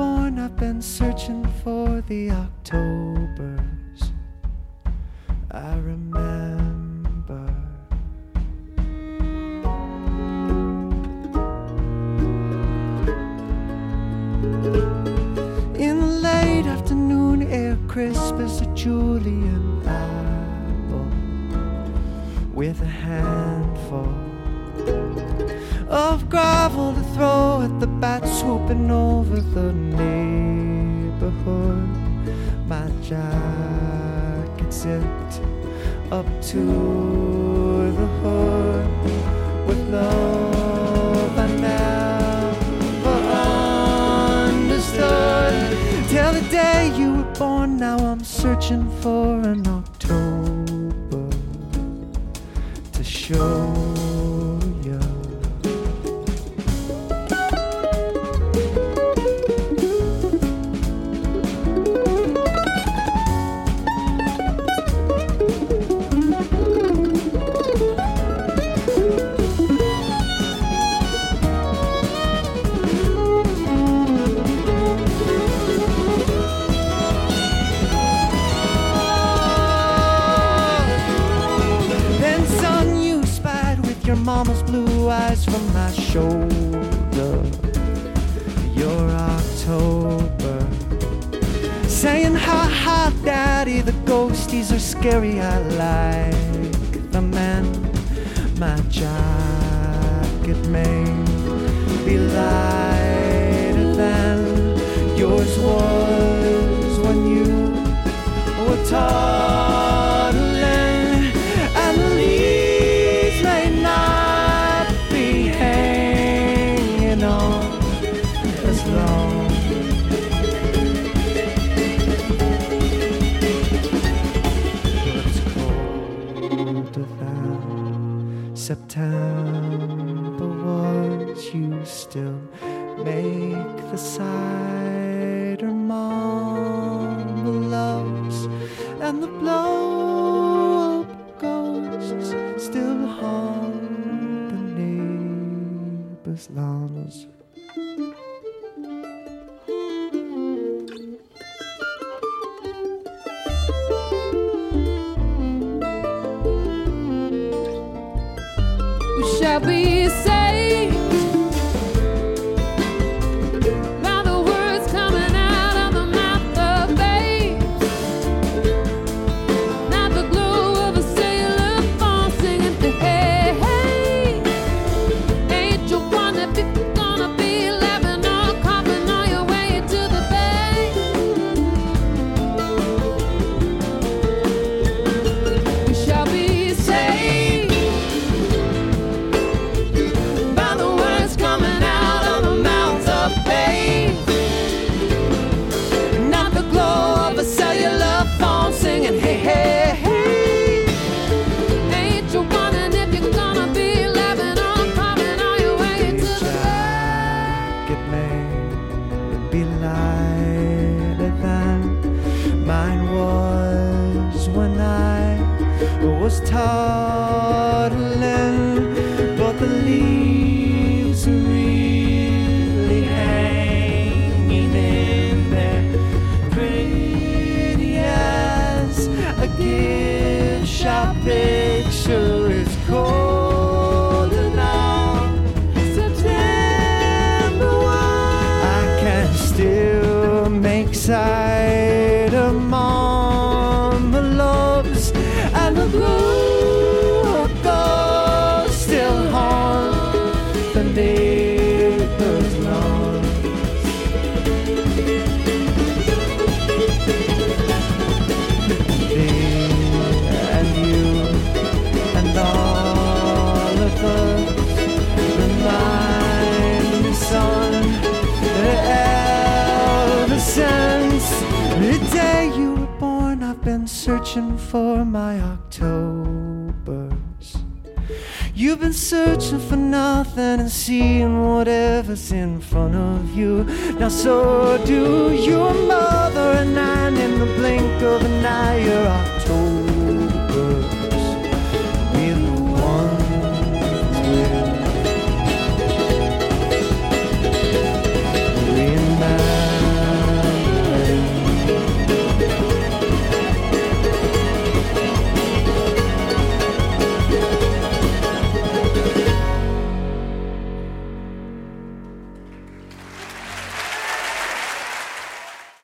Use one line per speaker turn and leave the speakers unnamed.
born, I've been searching for the Octobers. I remember. In the late afternoon air, crisp as a Julian apple, with a handful of gravel to throw at the bat swooping over the neighborhood. My jacket zipped up to the hood with love I never understood. Till the day you were born, now I'm searching for an October to show your mama's blue eyes from my shoulder. Your October. Saying, ha ha, daddy, the ghosties are scary. I like the man My jacket may be lighter September was. You still make the cider marmalades and the blow up ghosts still haunt the neighbors' lawns.
Shall be saved
when I was toddling, the glow searching for my Octobers. You've been searching for nothing and seeing whatever's in front of you. Now, so do your